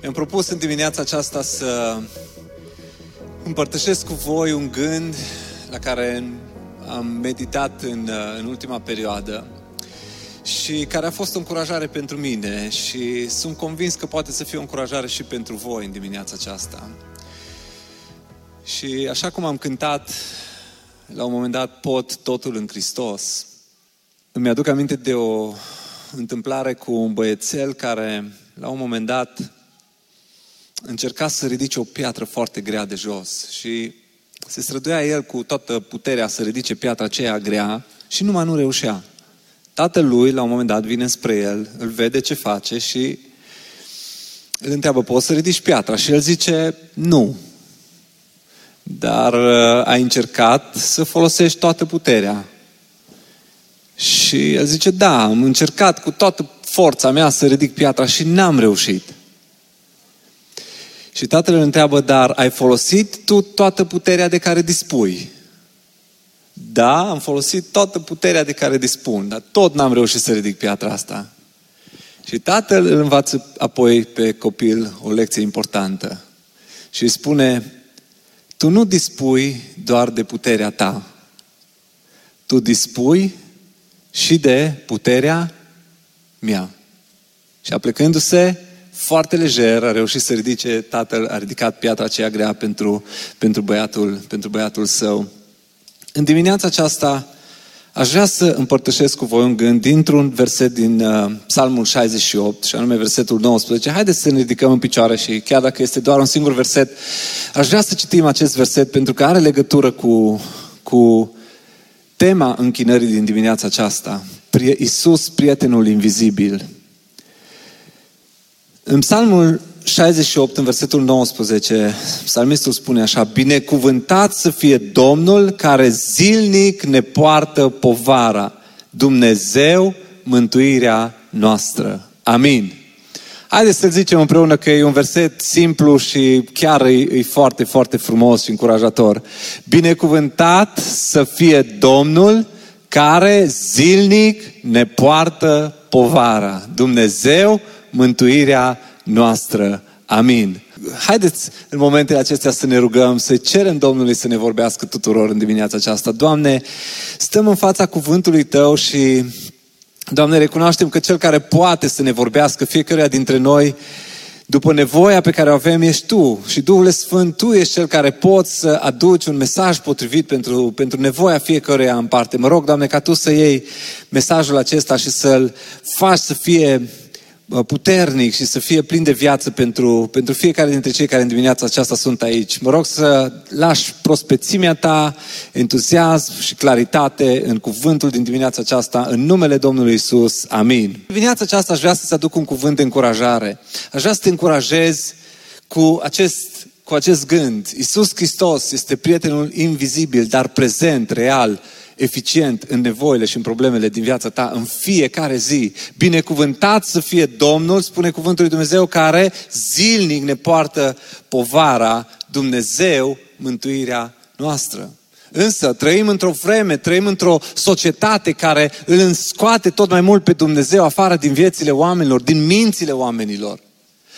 Mi-am propus în dimineața aceasta să împărtășesc cu voi un gând la care am meditat în, în ultima perioadă și care a fost o încurajare pentru mine și sunt convins că poate să fie o încurajare și pentru voi în dimineața aceasta. Și așa cum am cântat la un moment dat pot totul în Hristos, îmi aduc aminte de o întâmplare cu un băiețel care la un moment dat încerca să ridice o piatră foarte grea de jos și se străduia el cu toată puterea să ridice piatra aceea grea și numai nu reușea. Tatăl lui, la un moment dat, vine spre el, îl vede ce face și îl întreabă, poți să ridici piatra? Și el zice, nu. Dar uh, ai încercat să folosești toată puterea. Și el zice, da, am încercat cu toată forța mea să ridic piatra și n-am reușit. Și tatăl îl întreabă, dar ai folosit tu toată puterea de care dispui? Da, am folosit toată puterea de care dispun, dar tot n-am reușit să ridic piatra asta. Și tatăl îl învață apoi pe copil o lecție importantă. Și îi spune, tu nu dispui doar de puterea ta. Tu dispui și de puterea mea. Și aplicându-se foarte lejer, a reușit să ridice, tatăl a ridicat piatra aceea grea pentru, pentru, băiatul, pentru băiatul său. În dimineața aceasta aș vrea să împărtășesc cu voi un gând dintr-un verset din uh, Psalmul 68, și anume versetul 19. Haideți să ne ridicăm în picioare și chiar dacă este doar un singur verset, aș vrea să citim acest verset pentru că are legătură cu, cu tema închinării din dimineața aceasta. Iisus, prietenul invizibil. În Psalmul 68, în versetul 19, psalmistul spune așa, Binecuvântat să fie Domnul care zilnic ne poartă povara, Dumnezeu mântuirea noastră. Amin. Haideți să zicem împreună că e un verset simplu și chiar e, e foarte, foarte frumos și încurajator. Binecuvântat să fie Domnul care zilnic ne poartă povara. Dumnezeu mântuirea noastră. Amin. Haideți în momentele acestea să ne rugăm, să cerem Domnului să ne vorbească tuturor în dimineața aceasta. Doamne, stăm în fața cuvântului Tău și, Doamne, recunoaștem că Cel care poate să ne vorbească fiecare dintre noi, după nevoia pe care o avem, ești Tu. Și Duhul Sfânt, Tu ești Cel care poți să aduci un mesaj potrivit pentru, pentru nevoia fiecăruia în parte. Mă rog, Doamne, ca Tu să iei mesajul acesta și să-l faci să fie Uh, puternic și să fie plin de viață pentru, pentru fiecare dintre cei care în dimineața aceasta sunt aici. Mă rog să lași prospețimea ta, entuziasm și claritate în cuvântul din dimineața aceasta, în numele Domnului Isus. Amin. Dimineața aceasta aș vrea să-ți aduc un cuvânt de încurajare. Aș vrea să te încurajez cu acest, cu acest gând. Isus Hristos este prietenul invizibil, dar prezent, real, eficient în nevoile și în problemele din viața ta în fiecare zi. Binecuvântat să fie Domnul, spune cuvântul lui Dumnezeu, care zilnic ne poartă povara Dumnezeu, mântuirea noastră. Însă trăim într-o vreme, trăim într-o societate care îl scoate tot mai mult pe Dumnezeu afară din viețile oamenilor, din mințile oamenilor.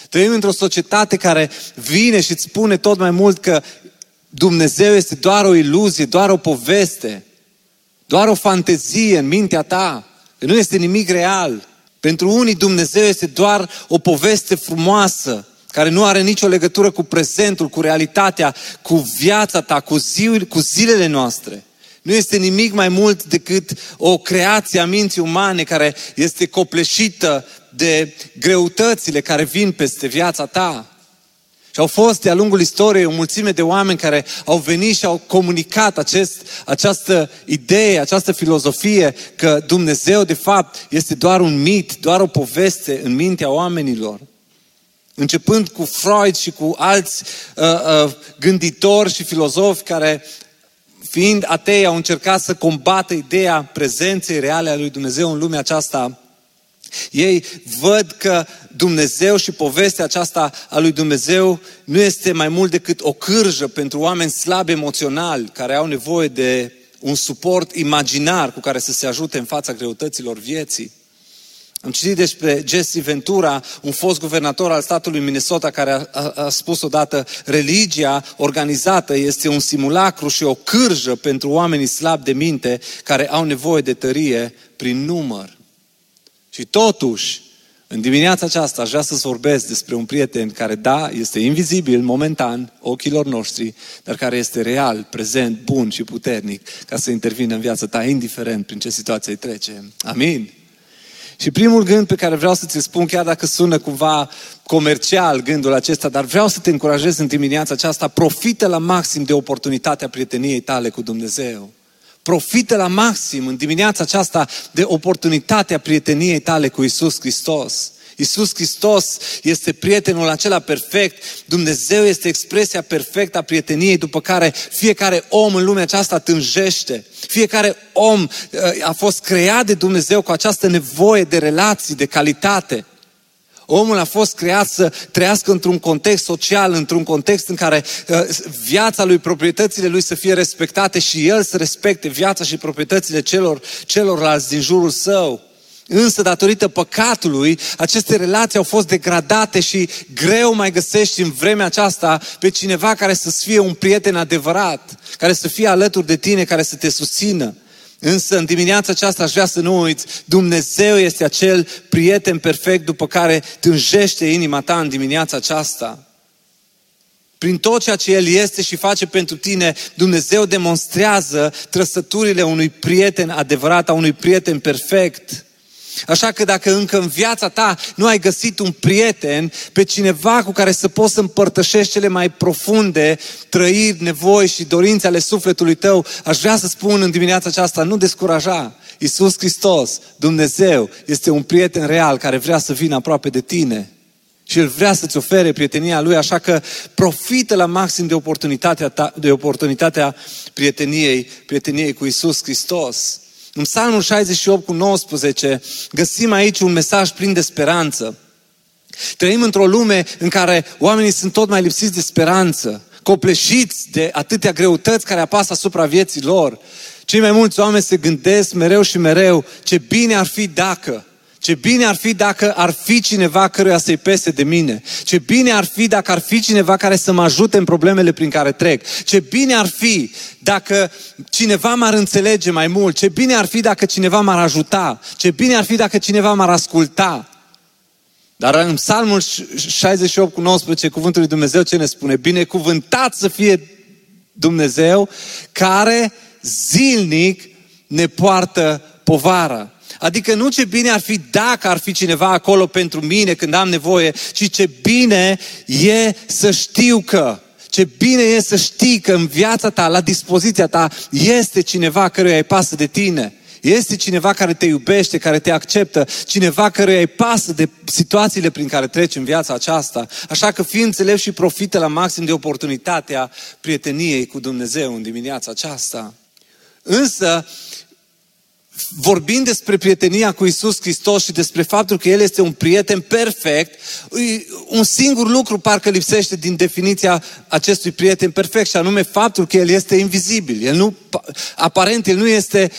Trăim într-o societate care vine și îți spune tot mai mult că Dumnezeu este doar o iluzie, doar o poveste doar o fantezie în mintea ta, că nu este nimic real. Pentru unii Dumnezeu este doar o poveste frumoasă, care nu are nicio legătură cu prezentul, cu realitatea, cu viața ta, cu, zi, cu zilele noastre. Nu este nimic mai mult decât o creație a minții umane care este copleșită de greutățile care vin peste viața ta. Și au fost de-a lungul istoriei o mulțime de oameni care au venit și au comunicat acest, această idee, această filozofie că Dumnezeu de fapt este doar un mit, doar o poveste în mintea oamenilor. Începând cu Freud și cu alți uh, uh, gânditori și filozofi care, fiind atei, au încercat să combată ideea prezenței reale a lui Dumnezeu în lumea aceasta, ei văd că Dumnezeu și povestea aceasta a lui Dumnezeu nu este mai mult decât o cârjă pentru oameni slabi emoționali care au nevoie de un suport imaginar cu care să se ajute în fața greutăților vieții. Am citit despre Jesse Ventura, un fost guvernator al statului Minnesota, care a, a, a spus odată, religia organizată este un simulacru și o cârjă pentru oamenii slabi de minte care au nevoie de tărie prin număr. Și totuși, în dimineața aceasta aș vrea să-ți vorbesc despre un prieten care, da, este invizibil, momentan, ochilor noștri, dar care este real, prezent, bun și puternic ca să intervină în viața ta, indiferent prin ce situație îi trece. Amin? Și primul gând pe care vreau să ți spun, chiar dacă sună cumva comercial gândul acesta, dar vreau să te încurajez în dimineața aceasta, profită la maxim de oportunitatea prieteniei tale cu Dumnezeu. Profită la maxim în dimineața aceasta de oportunitatea prieteniei tale cu Isus Hristos. Isus Hristos este prietenul acela perfect, Dumnezeu este expresia perfectă a prieteniei după care fiecare om în lumea aceasta tânjește. Fiecare om uh, a fost creat de Dumnezeu cu această nevoie de relații, de calitate. Omul a fost creat să trăiască într-un context social, într-un context în care uh, viața lui, proprietățile lui să fie respectate și el să respecte viața și proprietățile celor, celorlalți din jurul său. Însă, datorită păcatului, aceste relații au fost degradate și greu mai găsești în vremea aceasta pe cineva care să fie un prieten adevărat, care să fie alături de tine, care să te susțină. Însă în dimineața aceasta aș vrea să nu uiți, Dumnezeu este acel prieten perfect după care tânjește inima ta în dimineața aceasta. Prin tot ceea ce El este și face pentru tine, Dumnezeu demonstrează trăsăturile unui prieten adevărat, a unui prieten perfect. Așa că dacă încă în viața ta nu ai găsit un prieten, pe cineva cu care să poți să împărtășești cele mai profunde trăiri, nevoi și dorințe ale sufletului tău, aș vrea să spun în dimineața aceasta, nu descuraja. Iisus Hristos, Dumnezeu, este un prieten real care vrea să vină aproape de tine. Și El vrea să-ți ofere prietenia Lui, așa că profită la maxim de oportunitatea, ta, de oportunitatea prieteniei, prieteniei cu Iisus Hristos. În Psalmul 68 cu 19 găsim aici un mesaj plin de speranță. Trăim într-o lume în care oamenii sunt tot mai lipsiți de speranță, copleșiți de atâtea greutăți care apasă asupra vieții lor. Cei mai mulți oameni se gândesc mereu și mereu ce bine ar fi dacă ce bine ar fi dacă ar fi cineva căruia să-i pese de mine. Ce bine ar fi dacă ar fi cineva care să mă ajute în problemele prin care trec. Ce bine ar fi dacă cineva m-ar înțelege mai mult. Ce bine ar fi dacă cineva m-ar ajuta. Ce bine ar fi dacă cineva m-ar asculta. Dar în Psalmul 68 cu 19, cuvântul lui Dumnezeu ce ne spune? Binecuvântat să fie Dumnezeu care zilnic ne poartă povara. Adică nu ce bine ar fi dacă ar fi cineva acolo pentru mine când am nevoie, ci ce bine e să știu că ce bine e să știi că în viața ta, la dispoziția ta, este cineva căruia îi pasă de tine. Este cineva care te iubește, care te acceptă, cineva care îi pasă de situațiile prin care treci în viața aceasta. Așa că fii înțelept și profită la maxim de oportunitatea prieteniei cu Dumnezeu în dimineața aceasta. Însă, vorbind despre prietenia cu Isus Hristos și despre faptul că El este un prieten perfect, un singur lucru parcă lipsește din definiția acestui prieten perfect și anume faptul că El este invizibil. El nu, aparent, El nu este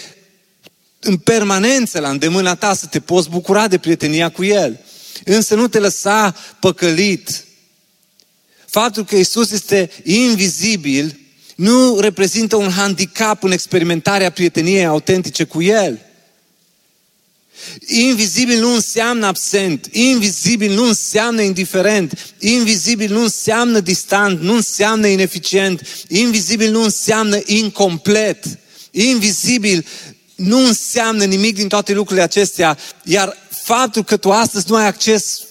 în permanență la îndemâna ta să te poți bucura de prietenia cu El. Însă nu te lăsa păcălit. Faptul că Isus este invizibil nu reprezintă un handicap în experimentarea prieteniei autentice cu El. Invizibil nu înseamnă absent, invizibil nu înseamnă indiferent, invizibil nu înseamnă distant, nu înseamnă ineficient, invizibil nu înseamnă incomplet, invizibil nu înseamnă nimic din toate lucrurile acestea, iar faptul că tu astăzi nu ai acces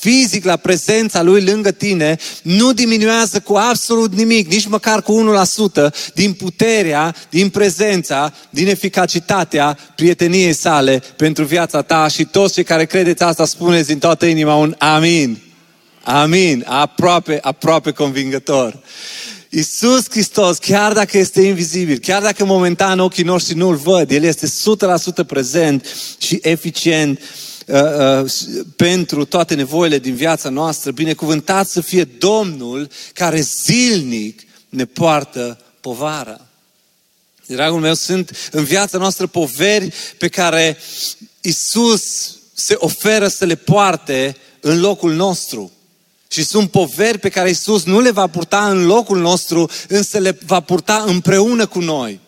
fizic la prezența Lui lângă tine, nu diminuează cu absolut nimic, nici măcar cu 1% din puterea, din prezența, din eficacitatea prieteniei sale pentru viața ta și toți cei care credeți asta spuneți din toată inima un amin. Amin. Aproape, aproape convingător. Iisus Hristos, chiar dacă este invizibil, chiar dacă momentan ochii noștri nu-L văd, El este 100% prezent și eficient uh, uh, pentru toate nevoile din viața noastră. Binecuvântat să fie Domnul care zilnic ne poartă povara. Dragul meu, sunt în viața noastră poveri pe care Isus se oferă să le poarte în locul nostru. Și sunt poveri pe care Isus nu le va purta în locul nostru, însă le va purta împreună cu noi.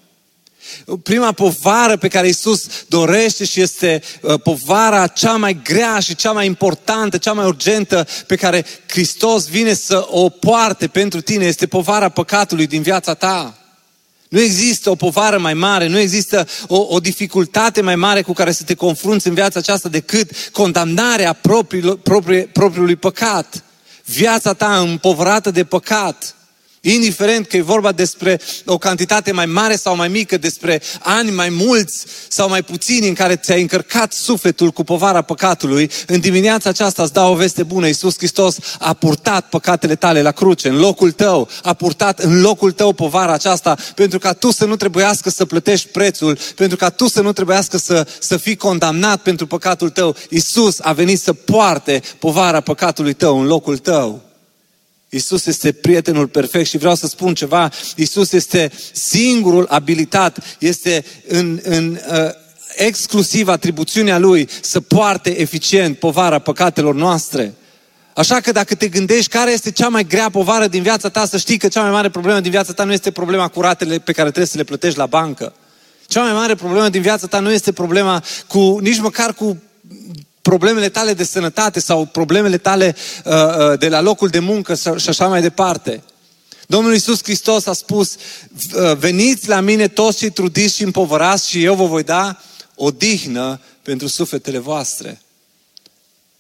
Prima povară pe care Isus dorește și este uh, povara cea mai grea și cea mai importantă, cea mai urgentă pe care Hristos vine să o poarte pentru tine, este povara păcatului din viața ta. Nu există o povară mai mare, nu există o, o dificultate mai mare cu care să te confrunți în viața aceasta decât condamnarea propriului, proprii, propriului păcat. Viața ta împovărată de păcat Indiferent că e vorba despre o cantitate mai mare sau mai mică, despre ani mai mulți sau mai puțini în care ți-ai încărcat sufletul cu povara păcatului, în dimineața aceasta îți dau o veste bună. Iisus Hristos a purtat păcatele tale la cruce, în locul tău, a purtat în locul tău povara aceasta, pentru ca tu să nu trebuiască să plătești prețul, pentru ca tu să nu trebuiască să, să fii condamnat pentru păcatul tău. Iisus a venit să poarte povara păcatului tău în locul tău. Isus este prietenul perfect și vreau să spun ceva. Isus este singurul abilitat, este în, în uh, exclusiv atribuțiunea Lui să poarte eficient povara păcatelor noastre. Așa că dacă te gândești care este cea mai grea povară din viața ta, să știi că cea mai mare problemă din viața ta nu este problema curatele pe care trebuie să le plătești la bancă. Cea mai mare problemă din viața ta nu este problema cu, nici măcar cu problemele tale de sănătate sau problemele tale uh, uh, de la locul de muncă și așa mai departe. Domnul Iisus Hristos a spus, uh, veniți la mine toți cei trudiți și împovărați și eu vă voi da o dihnă pentru sufletele voastre.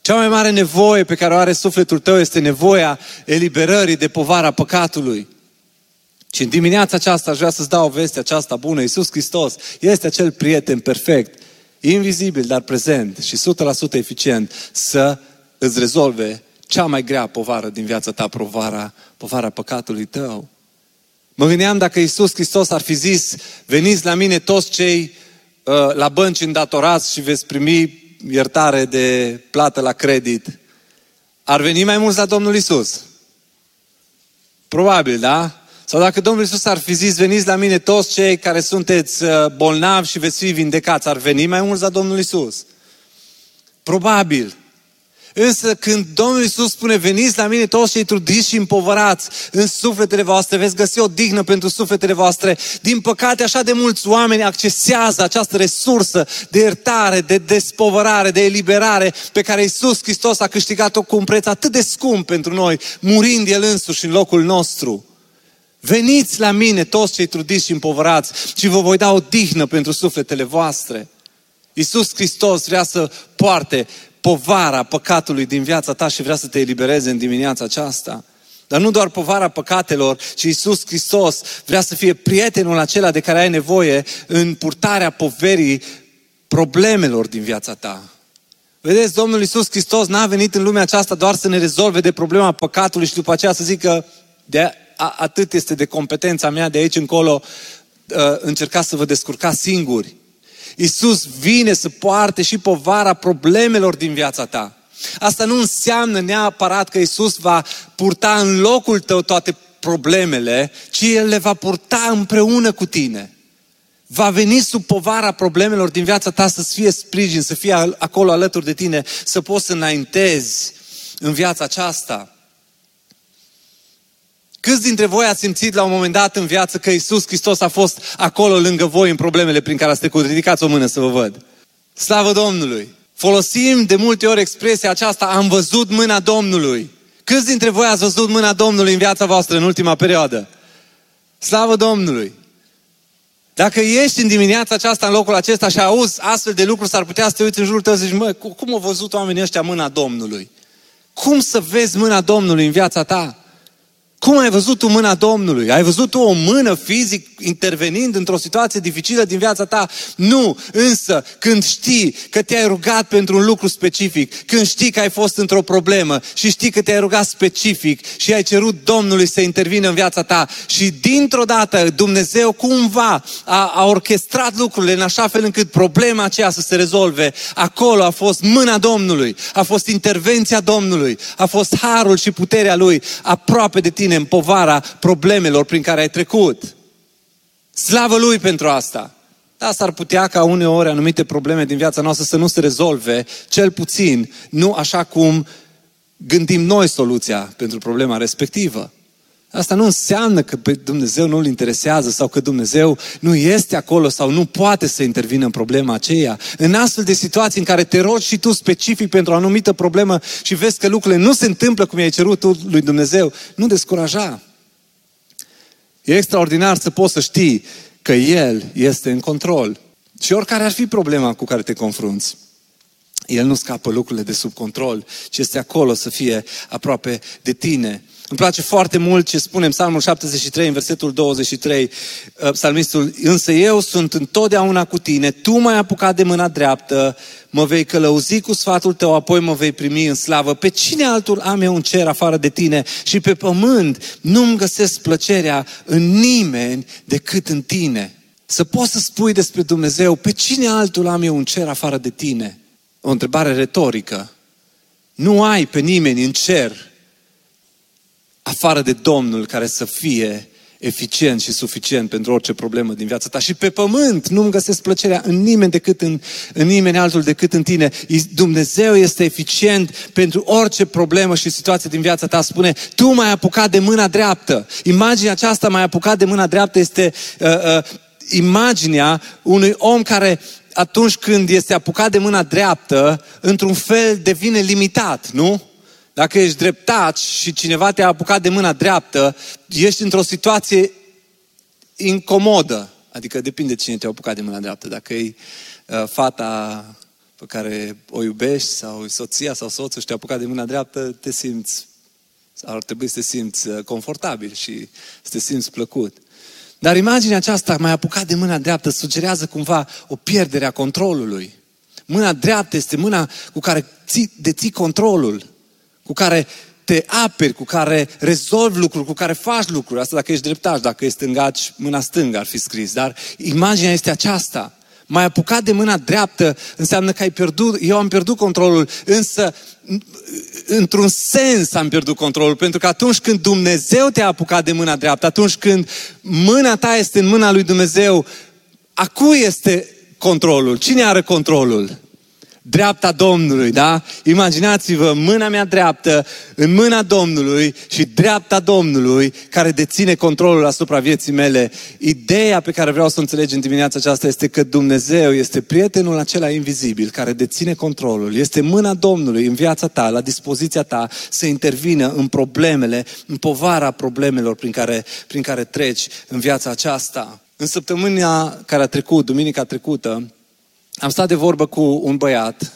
Cea mai mare nevoie pe care o are sufletul tău este nevoia eliberării de povara păcatului. Și în dimineața aceasta aș vrea să-ți dau o veste aceasta bună. Iisus Hristos este acel prieten perfect invizibil, dar prezent și 100% eficient să îți rezolve cea mai grea povară din viața ta, povara, povara păcatului tău. Mă gândeam dacă Iisus Hristos ar fi zis, veniți la mine toți cei uh, la bănci îndatorați și veți primi iertare de plată la credit, ar veni mai mulți la Domnul Isus. Probabil, da? Sau dacă Domnul Iisus ar fi zis, veniți la mine toți cei care sunteți uh, bolnavi și veți fi vindecați, ar veni mai mulți la Domnul Iisus? Probabil. Însă când Domnul Iisus spune, veniți la mine toți cei trudiți și împovărați în sufletele voastre, veți găsi o dignă pentru sufletele voastre. Din păcate, așa de mulți oameni accesează această resursă de iertare, de despovărare, de eliberare pe care Iisus Hristos a câștigat-o cu un preț atât de scump pentru noi, murind El însuși în locul nostru. Veniți la mine toți cei trudiți și împovărați și vă voi da o dihnă pentru sufletele voastre. Iisus Hristos vrea să poarte povara păcatului din viața ta și vrea să te elibereze în dimineața aceasta. Dar nu doar povara păcatelor, ci Iisus Hristos vrea să fie prietenul acela de care ai nevoie în purtarea poverii problemelor din viața ta. Vedeți, Domnul Iisus Hristos n-a venit în lumea aceasta doar să ne rezolve de problema păcatului și după aceea să zică de a, atât este de competența mea de aici încolo, uh, încercați să vă descurcați singuri. Iisus vine să poarte și povara problemelor din viața ta. Asta nu înseamnă neapărat că Iisus va purta în locul tău toate problemele, ci El le va purta împreună cu tine. Va veni sub povara problemelor din viața ta să-ți fie sprijin, să fie acolo alături de tine, să poți să înaintezi în viața aceasta. Câți dintre voi ați simțit la un moment dat în viață că Isus Hristos a fost acolo lângă voi în problemele prin care ați trecut? Ridicați o mână să vă văd. Slavă Domnului! Folosim de multe ori expresia aceasta, am văzut mâna Domnului. Câți dintre voi ați văzut mâna Domnului în viața voastră în ultima perioadă? Slavă Domnului! Dacă ești în dimineața aceasta în locul acesta și auzi astfel de lucruri, s-ar putea să te uiți în jurul tău și zici, mă, cum au văzut oamenii ăștia mâna Domnului? Cum să vezi mâna Domnului în viața ta? Cum ai văzut tu mâna Domnului? Ai văzut tu o mână fizic intervenind într-o situație dificilă din viața ta? Nu, însă când știi că te-ai rugat pentru un lucru specific, când știi că ai fost într-o problemă și știi că te-ai rugat specific și ai cerut Domnului să intervină în viața ta și dintr-o dată Dumnezeu cumva a, a orchestrat lucrurile în așa fel încât problema aceea să se rezolve, acolo a fost mâna Domnului, a fost intervenția Domnului, a fost harul și puterea Lui aproape de tine în povara problemelor prin care ai trecut. Slavă Lui pentru asta! Da, s-ar putea ca uneori anumite probleme din viața noastră să nu se rezolve, cel puțin, nu așa cum gândim noi soluția pentru problema respectivă. Asta nu înseamnă că pe Dumnezeu nu-L interesează sau că Dumnezeu nu este acolo sau nu poate să intervină în problema aceea. În astfel de situații în care te rogi și tu specific pentru o anumită problemă și vezi că lucrurile nu se întâmplă cum i-ai cerut tu lui Dumnezeu, nu descuraja. E extraordinar să poți să știi că El este în control. Și oricare ar fi problema cu care te confrunți, El nu scapă lucrurile de sub control, ci este acolo să fie aproape de tine. Îmi place foarte mult ce spune în Psalmul 73, în versetul 23, uh, psalmistul, însă eu sunt întotdeauna cu tine, tu m-ai apucat de mâna dreaptă, mă vei călăuzi cu sfatul tău, apoi mă vei primi în slavă. Pe cine altul am eu în cer afară de tine și pe pământ nu-mi găsesc plăcerea în nimeni decât în tine. Să poți să spui despre Dumnezeu, pe cine altul am eu în cer afară de tine? O întrebare retorică. Nu ai pe nimeni în cer afară de Domnul care să fie eficient și suficient pentru orice problemă din viața ta. Și pe pământ nu-mi găsesc plăcerea în nimeni decât în, în nimeni altul decât în tine. Dumnezeu este eficient pentru orice problemă și situație din viața ta. Spune, tu m-ai apucat de mâna dreaptă. Imaginea aceasta m-ai apucat de mâna dreaptă este uh, uh, imaginea unui om care atunci când este apucat de mâna dreaptă, într-un fel devine limitat, nu? Dacă ești dreptat și cineva te-a apucat de mâna dreaptă, ești într-o situație incomodă. Adică depinde cine te-a apucat de mâna dreaptă. Dacă e uh, fata pe care o iubești sau soția sau soțul și te-a apucat de mâna dreaptă, te simți, ar trebui să te simți uh, confortabil și să te simți plăcut. Dar imaginea aceasta, mai apucat de mâna dreaptă, sugerează cumva o pierdere a controlului. Mâna dreaptă este mâna cu care ții, deții controlul cu care te aperi, cu care rezolvi lucruri, cu care faci lucruri. Asta dacă ești dreptaș, dacă ești stângaci, mâna stângă ar fi scris. Dar imaginea este aceasta. Mai apucat de mâna dreaptă înseamnă că ai pierdut, eu am pierdut controlul, însă într-un sens am pierdut controlul, pentru că atunci când Dumnezeu te-a apucat de mâna dreaptă, atunci când mâna ta este în mâna lui Dumnezeu, a cui este controlul? Cine are controlul? Dreapta Domnului, da? Imaginați-vă mâna mea dreaptă în mâna Domnului și dreapta Domnului care deține controlul asupra vieții mele. Ideea pe care vreau să o înțelegi în dimineața aceasta este că Dumnezeu este prietenul acela invizibil care deține controlul. Este mâna Domnului în viața ta, la dispoziția ta să intervină în problemele, în povara problemelor prin care, prin care treci în viața aceasta. În săptămâna care a trecut, duminica trecută, am stat de vorbă cu un băiat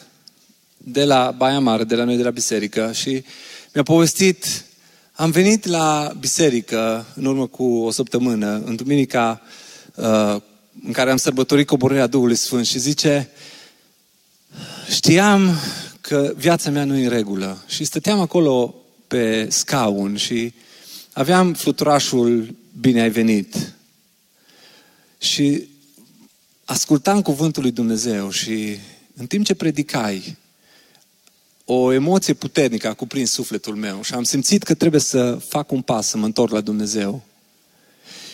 de la Baia Mare, de la noi de la biserică și mi-a povestit, am venit la biserică în urmă cu o săptămână, în duminica uh, în care am sărbătorit coborârea Duhului Sfânt și zice, știam că viața mea nu e în regulă și stăteam acolo pe scaun și aveam fluturașul Bine ai venit. Și ascultam cuvântul lui Dumnezeu și în timp ce predicai, o emoție puternică a cuprins sufletul meu și am simțit că trebuie să fac un pas, să mă întorc la Dumnezeu.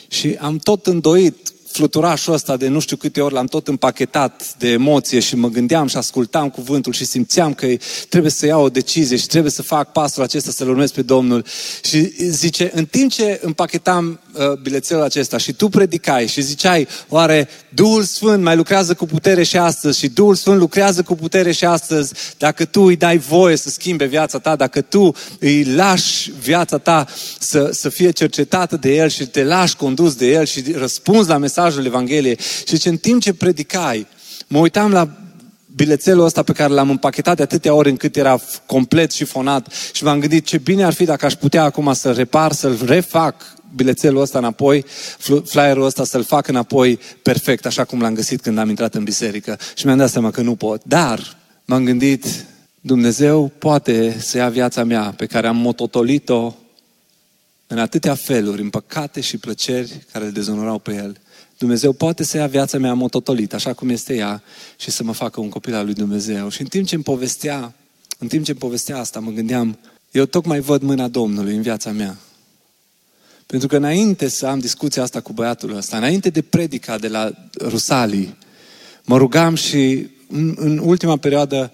Și am tot îndoit fluturașul ăsta de nu știu câte ori l-am tot împachetat de emoție și mă gândeam și ascultam cuvântul și simțeam că trebuie să iau o decizie și trebuie să fac pasul acesta să-L urmez pe Domnul. Și zice, în timp ce împachetam uh, bilețelul acesta și tu predicai și ziceai, oare Duhul Sfânt mai lucrează cu putere și astăzi și Duhul Sfânt lucrează cu putere și astăzi dacă tu îi dai voie să schimbe viața ta, dacă tu îi lași viața ta să, să fie cercetată de El și te lași condus de El și răspunzi la mesaj mesajul Evangheliei. Și ce în timp ce predicai, mă uitam la bilețelul ăsta pe care l-am împachetat de atâtea ori încât era complet și fonat și m-am gândit ce bine ar fi dacă aș putea acum să repar, să-l refac bilețelul ăsta înapoi, flyerul ăsta să-l fac înapoi perfect, așa cum l-am găsit când am intrat în biserică. Și mi-am dat seama că nu pot. Dar m-am gândit, Dumnezeu poate să ia viața mea pe care am mototolit-o în atâtea feluri, în păcate și plăceri care îl dezonorau pe El. Dumnezeu poate să ia viața mea mototolită, așa cum este ea, și să mă facă un copil al lui Dumnezeu. Și în timp ce îmi povestea, în timp ce îmi povestea asta, mă gândeam, eu tocmai văd mâna Domnului în viața mea. Pentru că înainte să am discuția asta cu băiatul ăsta, înainte de predica de la Rusalii, mă rugam și în, în ultima perioadă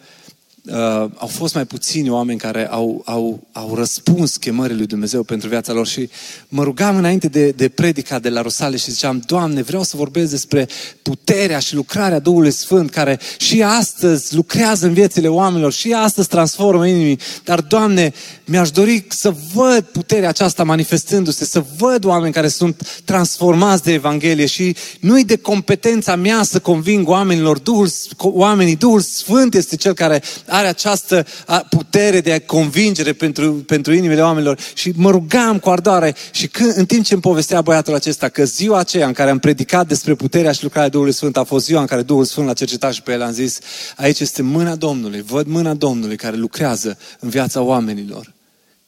uh, au fost mai puțini oameni care au, au, au răspuns chemării lui Dumnezeu pentru viața lor și mă rugam înainte de, de predica de la Rosale și ziceam, Doamne, vreau să vorbesc despre puterea și lucrarea Duhului Sfânt care și astăzi lucrează în viețile oamenilor și astăzi transformă inimii, dar Doamne, mi-aș dori să văd puterea aceasta manifestându-se, să văd oameni care sunt transformați de Evanghelie și nu-i de competența mea să conving oamenilor, Duhul, oamenii, Duhul Sfânt este cel care are această putere de convingere pentru, pentru inimile oamenilor. Și mă rugam cu ardoare și când, în timp ce îmi povestea băiatul acesta că ziua aceea în care am predicat despre puterea și lucrarea Duhului Sfânt a fost ziua în care Duhul Sfânt l-a cercetat și pe el am zis, aici este mâna Domnului, văd mâna Domnului care lucrează în viața oamenilor.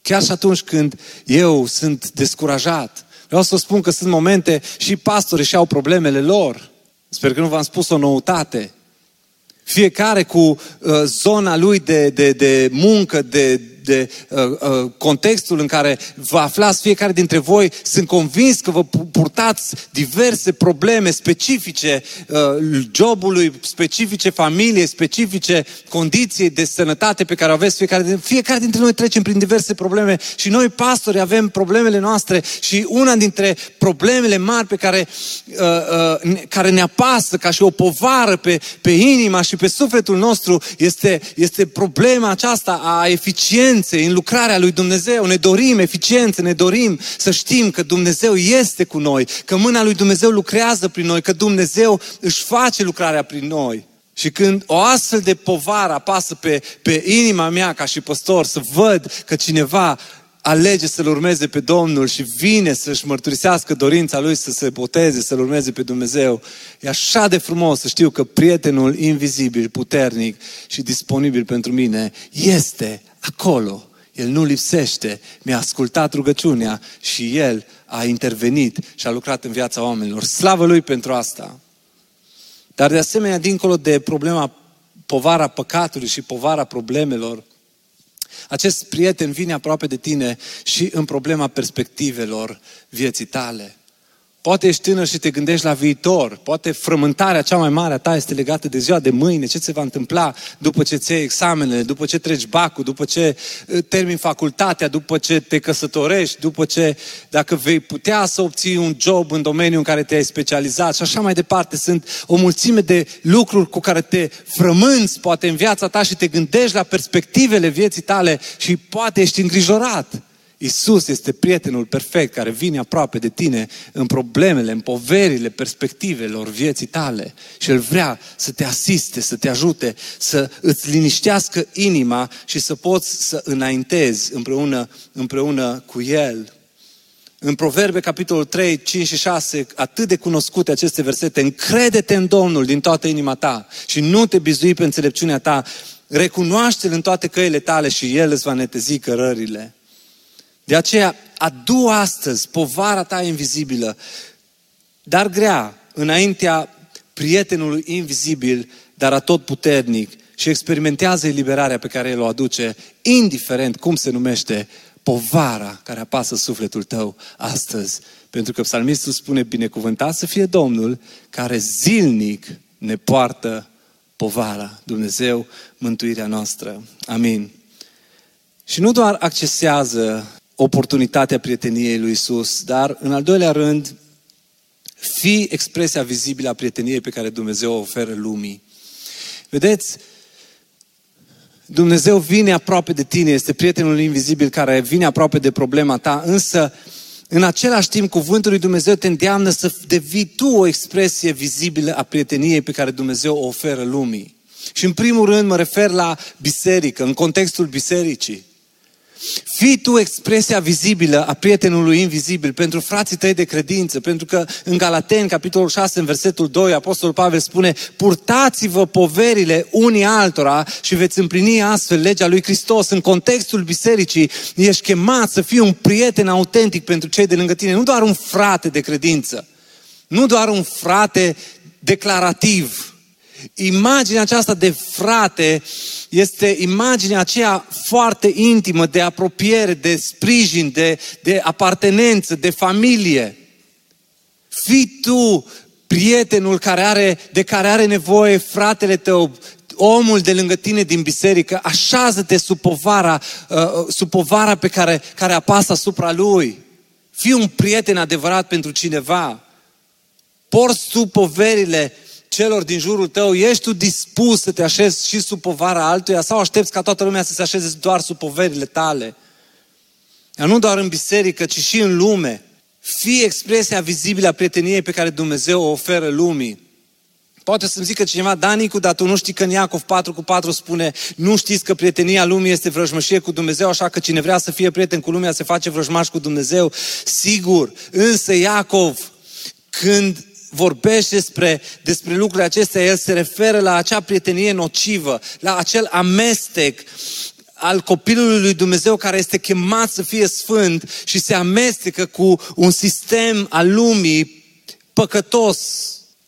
Chiar și atunci când eu sunt descurajat, vreau să spun că sunt momente și pastorii și au problemele lor. Sper că nu v-am spus o noutate. Fiecare cu uh, zona lui de, de, de muncă, de de uh, uh, contextul în care vă aflați fiecare dintre voi, sunt convins că vă purtați diverse probleme specifice uh, jobului, specifice familiei, specifice condiții de sănătate pe care o aveți fiecare. Fiecare dintre noi trecem prin diverse probleme și noi pastori avem problemele noastre și una dintre problemele mari pe care, uh, uh, care ne apasă ca și o povară pe, pe inima și pe sufletul nostru este, este problema aceasta a eficienței eficiențe în lucrarea lui Dumnezeu. Ne dorim eficiență, ne dorim să știm că Dumnezeu este cu noi, că mâna lui Dumnezeu lucrează prin noi, că Dumnezeu își face lucrarea prin noi. Și când o astfel de povară apasă pe, pe inima mea ca și păstor, să văd că cineva alege să-L urmeze pe Domnul și vine să-și mărturisească dorința Lui să se boteze, să-L urmeze pe Dumnezeu. E așa de frumos să știu că prietenul invizibil, puternic și disponibil pentru mine este acolo. El nu lipsește, mi-a ascultat rugăciunea și El a intervenit și a lucrat în viața oamenilor. Slavă Lui pentru asta! Dar de asemenea, dincolo de problema povara păcatului și povara problemelor, acest prieten vine aproape de tine și în problema perspectivelor vieții tale. Poate ești tânăr și te gândești la viitor. Poate frământarea cea mai mare a ta este legată de ziua de mâine. Ce se va întâmpla după ce ți examenele, după ce treci bacul, după ce uh, termini facultatea, după ce te căsătorești, după ce, dacă vei putea să obții un job în domeniul în care te-ai specializat și așa mai departe. Sunt o mulțime de lucruri cu care te frămânți, poate în viața ta și te gândești la perspectivele vieții tale și poate ești îngrijorat. Isus este prietenul perfect care vine aproape de tine în problemele, în poverile, perspectivelor vieții tale și El vrea să te asiste, să te ajute, să îți liniștească inima și să poți să înaintezi împreună, împreună cu El. În Proverbe, capitolul 3, 5 și 6, atât de cunoscute aceste versete, încrede-te în Domnul din toată inima ta și nu te bizui pe înțelepciunea ta, recunoaște-L în toate căile tale și El îți va netezi cărările. De aceea, adu astăzi povara ta invizibilă, dar grea, înaintea prietenului invizibil, dar atot puternic și experimentează eliberarea pe care el o aduce, indiferent cum se numește povara care apasă sufletul tău astăzi. Pentru că psalmistul spune, binecuvântat să fie Domnul care zilnic ne poartă povara. Dumnezeu, mântuirea noastră. Amin. Și nu doar accesează oportunitatea prieteniei lui Isus, dar în al doilea rând, fi expresia vizibilă a prieteniei pe care Dumnezeu o oferă lumii. Vedeți, Dumnezeu vine aproape de tine, este prietenul invizibil care vine aproape de problema ta, însă în același timp cuvântul lui Dumnezeu te îndeamnă să devii tu o expresie vizibilă a prieteniei pe care Dumnezeu o oferă lumii. Și în primul rând mă refer la biserică, în contextul bisericii. Fii tu expresia vizibilă a prietenului invizibil pentru frații tăi de credință, pentru că în Galateni, capitolul 6, în versetul 2, Apostolul Pavel spune Purtați-vă poverile unii altora și veți împlini astfel legea lui Hristos. În contextul bisericii ești chemat să fii un prieten autentic pentru cei de lângă tine, nu doar un frate de credință, nu doar un frate declarativ, Imaginea aceasta de frate este imaginea aceea foarte intimă de apropiere, de sprijin, de, de apartenență, de familie. Fii tu prietenul care are, de care are nevoie fratele tău, omul de lângă tine din biserică, așează-te sub povara, uh, sub povara pe care, care apasă asupra lui. Fii un prieten adevărat pentru cineva. Porți tu poverile celor din jurul tău, ești tu dispus să te așezi și sub povara altuia sau aștepți ca toată lumea să se așeze doar sub poverile tale? Dar nu doar în biserică, ci și în lume. Fii expresia vizibilă a prieteniei pe care Dumnezeu o oferă lumii. Poate să-mi zică cineva, Danicu, dar tu nu știi că în Iacov 4 cu 4 spune nu știți că prietenia lumii este vrăjmășie cu Dumnezeu, așa că cine vrea să fie prieten cu lumea se face vrăjmaș cu Dumnezeu. Sigur, însă Iacov, când vorbește despre, despre lucrurile acestea, el se referă la acea prietenie nocivă, la acel amestec al copilului lui Dumnezeu care este chemat să fie sfânt și se amestecă cu un sistem al lumii păcătos,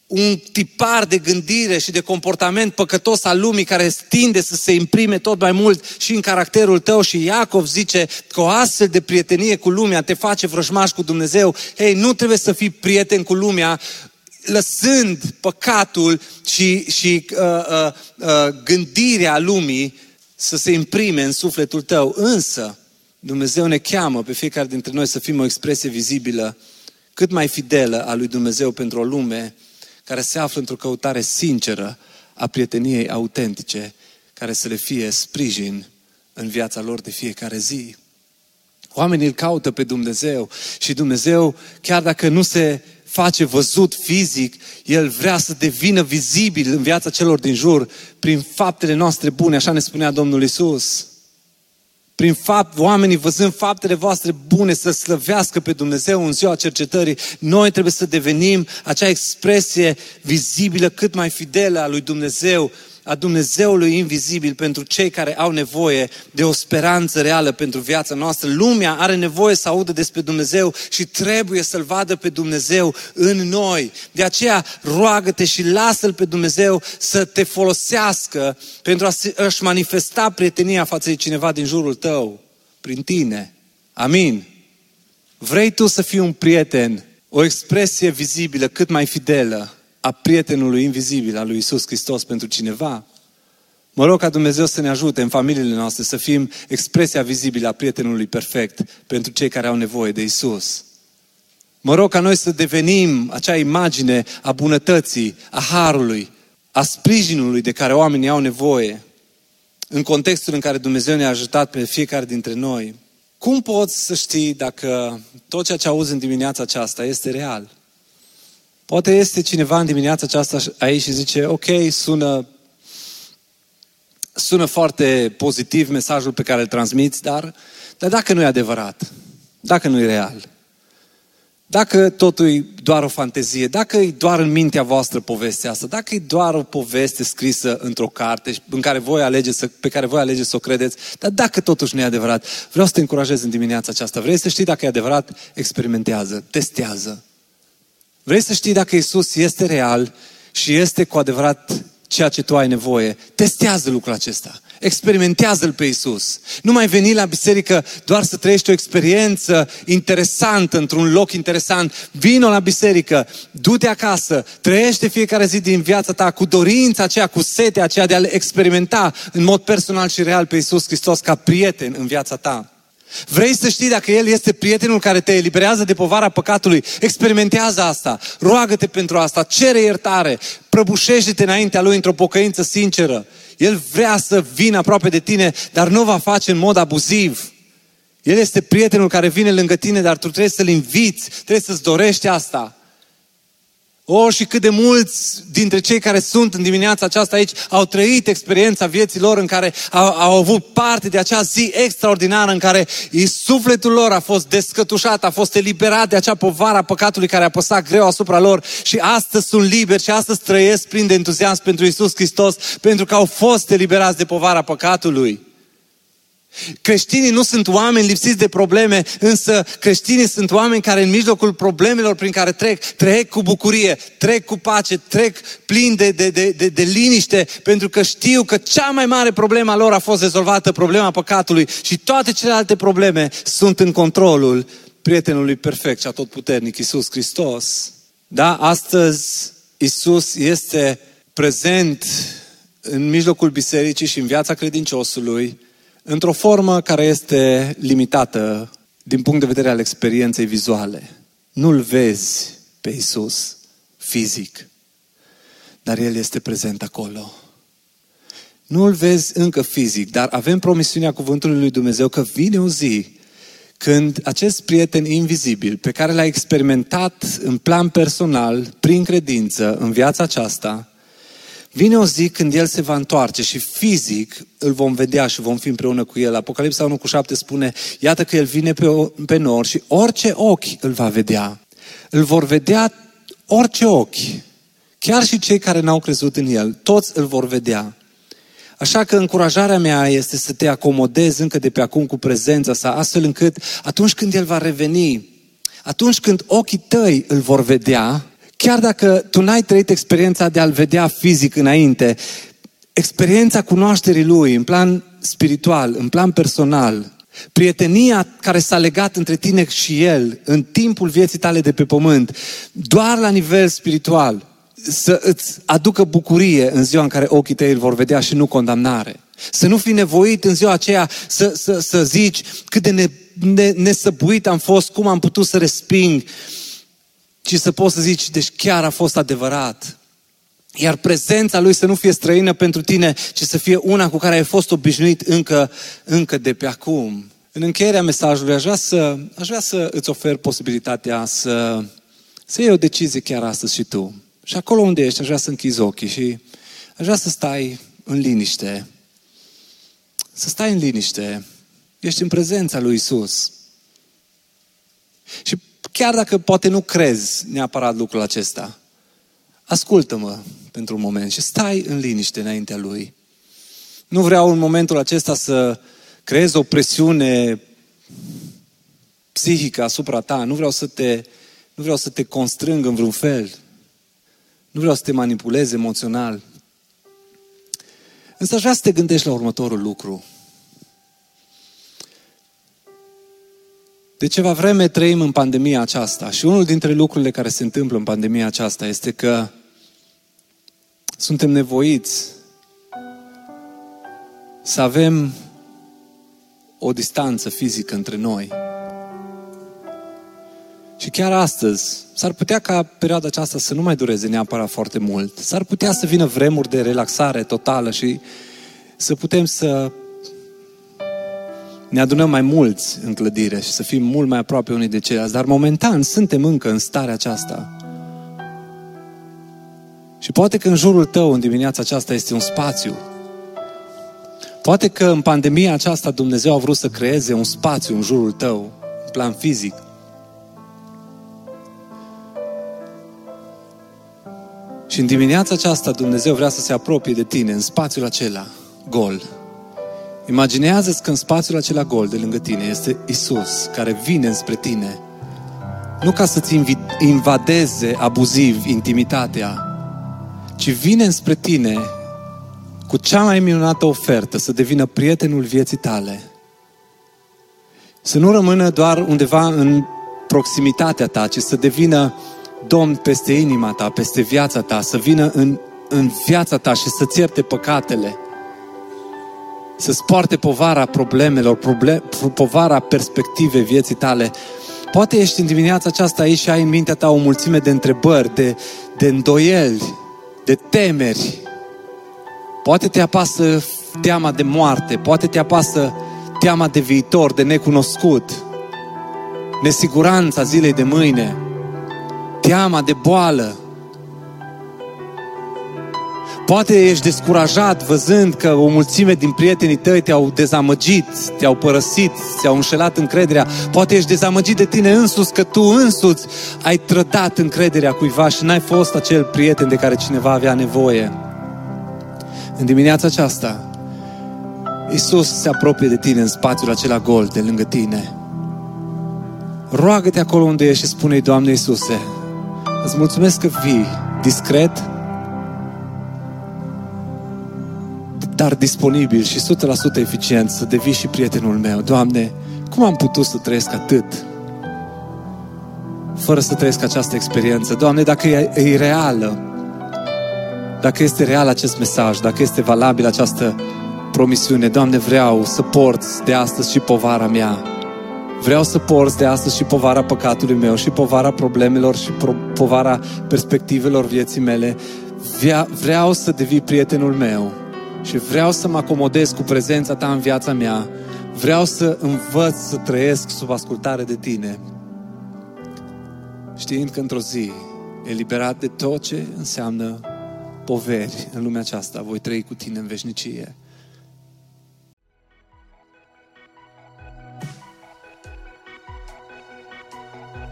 un tipar de gândire și de comportament păcătos al lumii care tinde să se imprime tot mai mult și în caracterul tău și Iacov zice că o astfel de prietenie cu lumea te face vrăjmaș cu Dumnezeu. Hei, nu trebuie să fii prieten cu lumea lăsând păcatul și, și uh, uh, uh, gândirea lumii să se imprime în sufletul tău. Însă, Dumnezeu ne cheamă pe fiecare dintre noi să fim o expresie vizibilă cât mai fidelă a lui Dumnezeu pentru o lume care se află într-o căutare sinceră a prieteniei autentice, care să le fie sprijin în viața lor de fiecare zi. Oamenii îl caută pe Dumnezeu și Dumnezeu, chiar dacă nu se face văzut fizic, El vrea să devină vizibil în viața celor din jur prin faptele noastre bune, așa ne spunea Domnul Isus. Prin fapt, oamenii văzând faptele voastre bune să slăvească pe Dumnezeu în ziua cercetării, noi trebuie să devenim acea expresie vizibilă cât mai fidelă a lui Dumnezeu a Dumnezeului invizibil pentru cei care au nevoie de o speranță reală pentru viața noastră. Lumea are nevoie să audă despre Dumnezeu și trebuie să-L vadă pe Dumnezeu în noi. De aceea roagă-te și lasă-L pe Dumnezeu să te folosească pentru a-și manifesta prietenia față de cineva din jurul tău, prin tine. Amin. Vrei tu să fii un prieten, o expresie vizibilă, cât mai fidelă, a prietenului invizibil al lui Isus Hristos pentru cineva. Mă rog ca Dumnezeu să ne ajute în familiile noastre să fim expresia vizibilă a prietenului perfect pentru cei care au nevoie de Isus. Mă rog ca noi să devenim acea imagine a bunătății, a harului, a sprijinului de care oamenii au nevoie în contextul în care Dumnezeu ne-a ajutat pe fiecare dintre noi. Cum poți să știi dacă tot ceea ce auzi în dimineața aceasta este real? Poate este cineva în dimineața aceasta aici și zice, ok, sună, sună foarte pozitiv mesajul pe care îl transmiți, dar, dar dacă nu e adevărat, dacă nu e real, dacă totul e doar o fantezie, dacă e doar în mintea voastră povestea asta, dacă e doar o poveste scrisă într-o carte în care voi alegeți să, pe care voi alegeți să o credeți, dar dacă totuși nu e adevărat, vreau să te încurajez în dimineața aceasta. Vrei să știi dacă e adevărat? Experimentează, testează. Vrei să știi dacă Isus este real și este cu adevărat ceea ce tu ai nevoie? Testează lucrul acesta. Experimentează-L pe Isus. Nu mai veni la biserică doar să trăiești o experiență interesantă într-un loc interesant. Vino la biserică, du-te acasă, trăiește fiecare zi din viața ta cu dorința aceea, cu setea aceea de a-L experimenta în mod personal și real pe Isus Hristos ca prieten în viața ta. Vrei să știi dacă El este prietenul care te eliberează de povara păcatului? Experimentează asta. Roagă-te pentru asta. Cere iertare. Prăbușește-te înaintea Lui într-o pocăință sinceră. El vrea să vină aproape de tine, dar nu va face în mod abuziv. El este prietenul care vine lângă tine, dar tu trebuie să-l inviți, trebuie să-ți dorești asta. O, și cât de mulți dintre cei care sunt în dimineața aceasta aici au trăit experiența vieții lor în care au, au avut parte de acea zi extraordinară în care sufletul lor a fost descătușat, a fost eliberat de acea povară a păcatului care a păsat greu asupra lor și astăzi sunt liberi și astăzi trăiesc plin de entuziasm pentru Isus Hristos pentru că au fost eliberați de povara păcatului. Creștinii nu sunt oameni lipsiți de probleme, însă creștinii sunt oameni care în mijlocul problemelor prin care trec, trec cu bucurie, trec cu pace, trec plin de, de, de, de, de liniște, pentru că știu că cea mai mare problemă a lor a fost rezolvată, problema păcatului și toate celelalte probleme sunt în controlul prietenului perfect și atotputernic, Iisus Hristos. Da, astăzi Iisus este prezent în mijlocul bisericii și în viața credinciosului, într-o formă care este limitată din punct de vedere al experienței vizuale. Nu-L vezi pe Isus fizic, dar El este prezent acolo. Nu-L vezi încă fizic, dar avem promisiunea Cuvântului Lui Dumnezeu că vine o zi când acest prieten invizibil pe care l-a experimentat în plan personal, prin credință, în viața aceasta, Vine o zi când El se va întoarce și fizic îl vom vedea și vom fi împreună cu El. Apocalipsa 1 cu 7 spune, iată că El vine pe, pe nor și orice ochi îl va vedea. Îl vor vedea orice ochi. Chiar și cei care n-au crezut în El, toți îl vor vedea. Așa că încurajarea mea este să te acomodezi încă de pe acum cu prezența sa, astfel încât atunci când El va reveni, atunci când ochii tăi îl vor vedea, Chiar dacă tu n-ai trăit experiența de a-L vedea fizic înainte, experiența cunoașterii Lui în plan spiritual, în plan personal, prietenia care s-a legat între tine și El în timpul vieții tale de pe pământ, doar la nivel spiritual, să îți aducă bucurie în ziua în care ochii tăi îl vor vedea și nu condamnare. Să nu fii nevoit în ziua aceea să, să, să zici cât de ne, ne, nesăbuit am fost, cum am putut să resping, ci să poți să zici, deci chiar a fost adevărat. Iar prezența Lui să nu fie străină pentru tine, ci să fie una cu care ai fost obișnuit încă, încă de pe acum. În încheierea mesajului aș vrea să, aș vrea să îți ofer posibilitatea să, să iei o decizie chiar astăzi și tu. Și acolo unde ești, aș vrea să închizi ochii și aș vrea să stai în liniște. Să stai în liniște. Ești în prezența lui Isus. Și chiar dacă poate nu crezi neapărat lucrul acesta, ascultă-mă pentru un moment și stai în liniște înaintea Lui. Nu vreau în momentul acesta să creez o presiune psihică asupra ta, nu vreau să te, nu vreau să te constrâng în vreun fel, nu vreau să te manipulez emoțional. Însă aș vrea să te gândești la următorul lucru. De ceva vreme trăim în pandemia aceasta și unul dintre lucrurile care se întâmplă în pandemia aceasta este că suntem nevoiți să avem o distanță fizică între noi. Și chiar astăzi, s-ar putea ca perioada aceasta să nu mai dureze neapărat foarte mult. S-ar putea să vină vremuri de relaxare totală și să putem să ne adunăm mai mulți în clădire și să fim mult mai aproape unii de ceilalți, dar momentan suntem încă în starea aceasta. Și poate că în jurul tău, în dimineața aceasta, este un spațiu. Poate că în pandemia aceasta Dumnezeu a vrut să creeze un spațiu în jurul tău, în plan fizic. Și în dimineața aceasta Dumnezeu vrea să se apropie de tine, în spațiul acela, gol. Imaginează-ți că în spațiul acela gol de lângă tine este Isus care vine spre tine. Nu ca să-ți invadeze abuziv intimitatea, ci vine spre tine cu cea mai minunată ofertă să devină prietenul vieții tale. Să nu rămână doar undeva în proximitatea ta, ci să devină Domn peste inima ta, peste viața ta, să vină în, în viața ta și să-ți ierte păcatele să-ți poarte povara problemelor, problem, povara perspective vieții tale. Poate ești în dimineața aceasta aici și ai în mintea ta o mulțime de întrebări, de, de îndoieli, de temeri. Poate te apasă teama de moarte, poate te apasă teama de viitor, de necunoscut, nesiguranța zilei de mâine, teama de boală, Poate ești descurajat văzând că o mulțime din prietenii tăi te-au dezamăgit, te-au părăsit, te-au înșelat încrederea. Poate ești dezamăgit de tine însuți, că tu însuți ai trădat încrederea cuiva și n-ai fost acel prieten de care cineva avea nevoie. În dimineața aceasta, Isus se apropie de tine în spațiul acela gol de lângă tine. Roagă-te acolo unde ești și spune-i, Doamne Iisuse, îți mulțumesc că vii discret, dar disponibil și 100% eficient să devii și prietenul meu. Doamne, cum am putut să trăiesc atât fără să trăiesc această experiență? Doamne, dacă e, e reală, dacă este real acest mesaj, dacă este valabil această promisiune, Doamne, vreau să porți de astăzi și povara mea. Vreau să porți de astăzi și povara păcatului meu, și povara problemelor, și povara perspectivelor vieții mele. Vreau să devii prietenul meu și vreau să mă acomodez cu prezența ta în viața mea. Vreau să învăț să trăiesc sub ascultare de tine. Știind că într-o zi, eliberat de tot ce înseamnă poveri în lumea aceasta, voi trăi cu tine în veșnicie.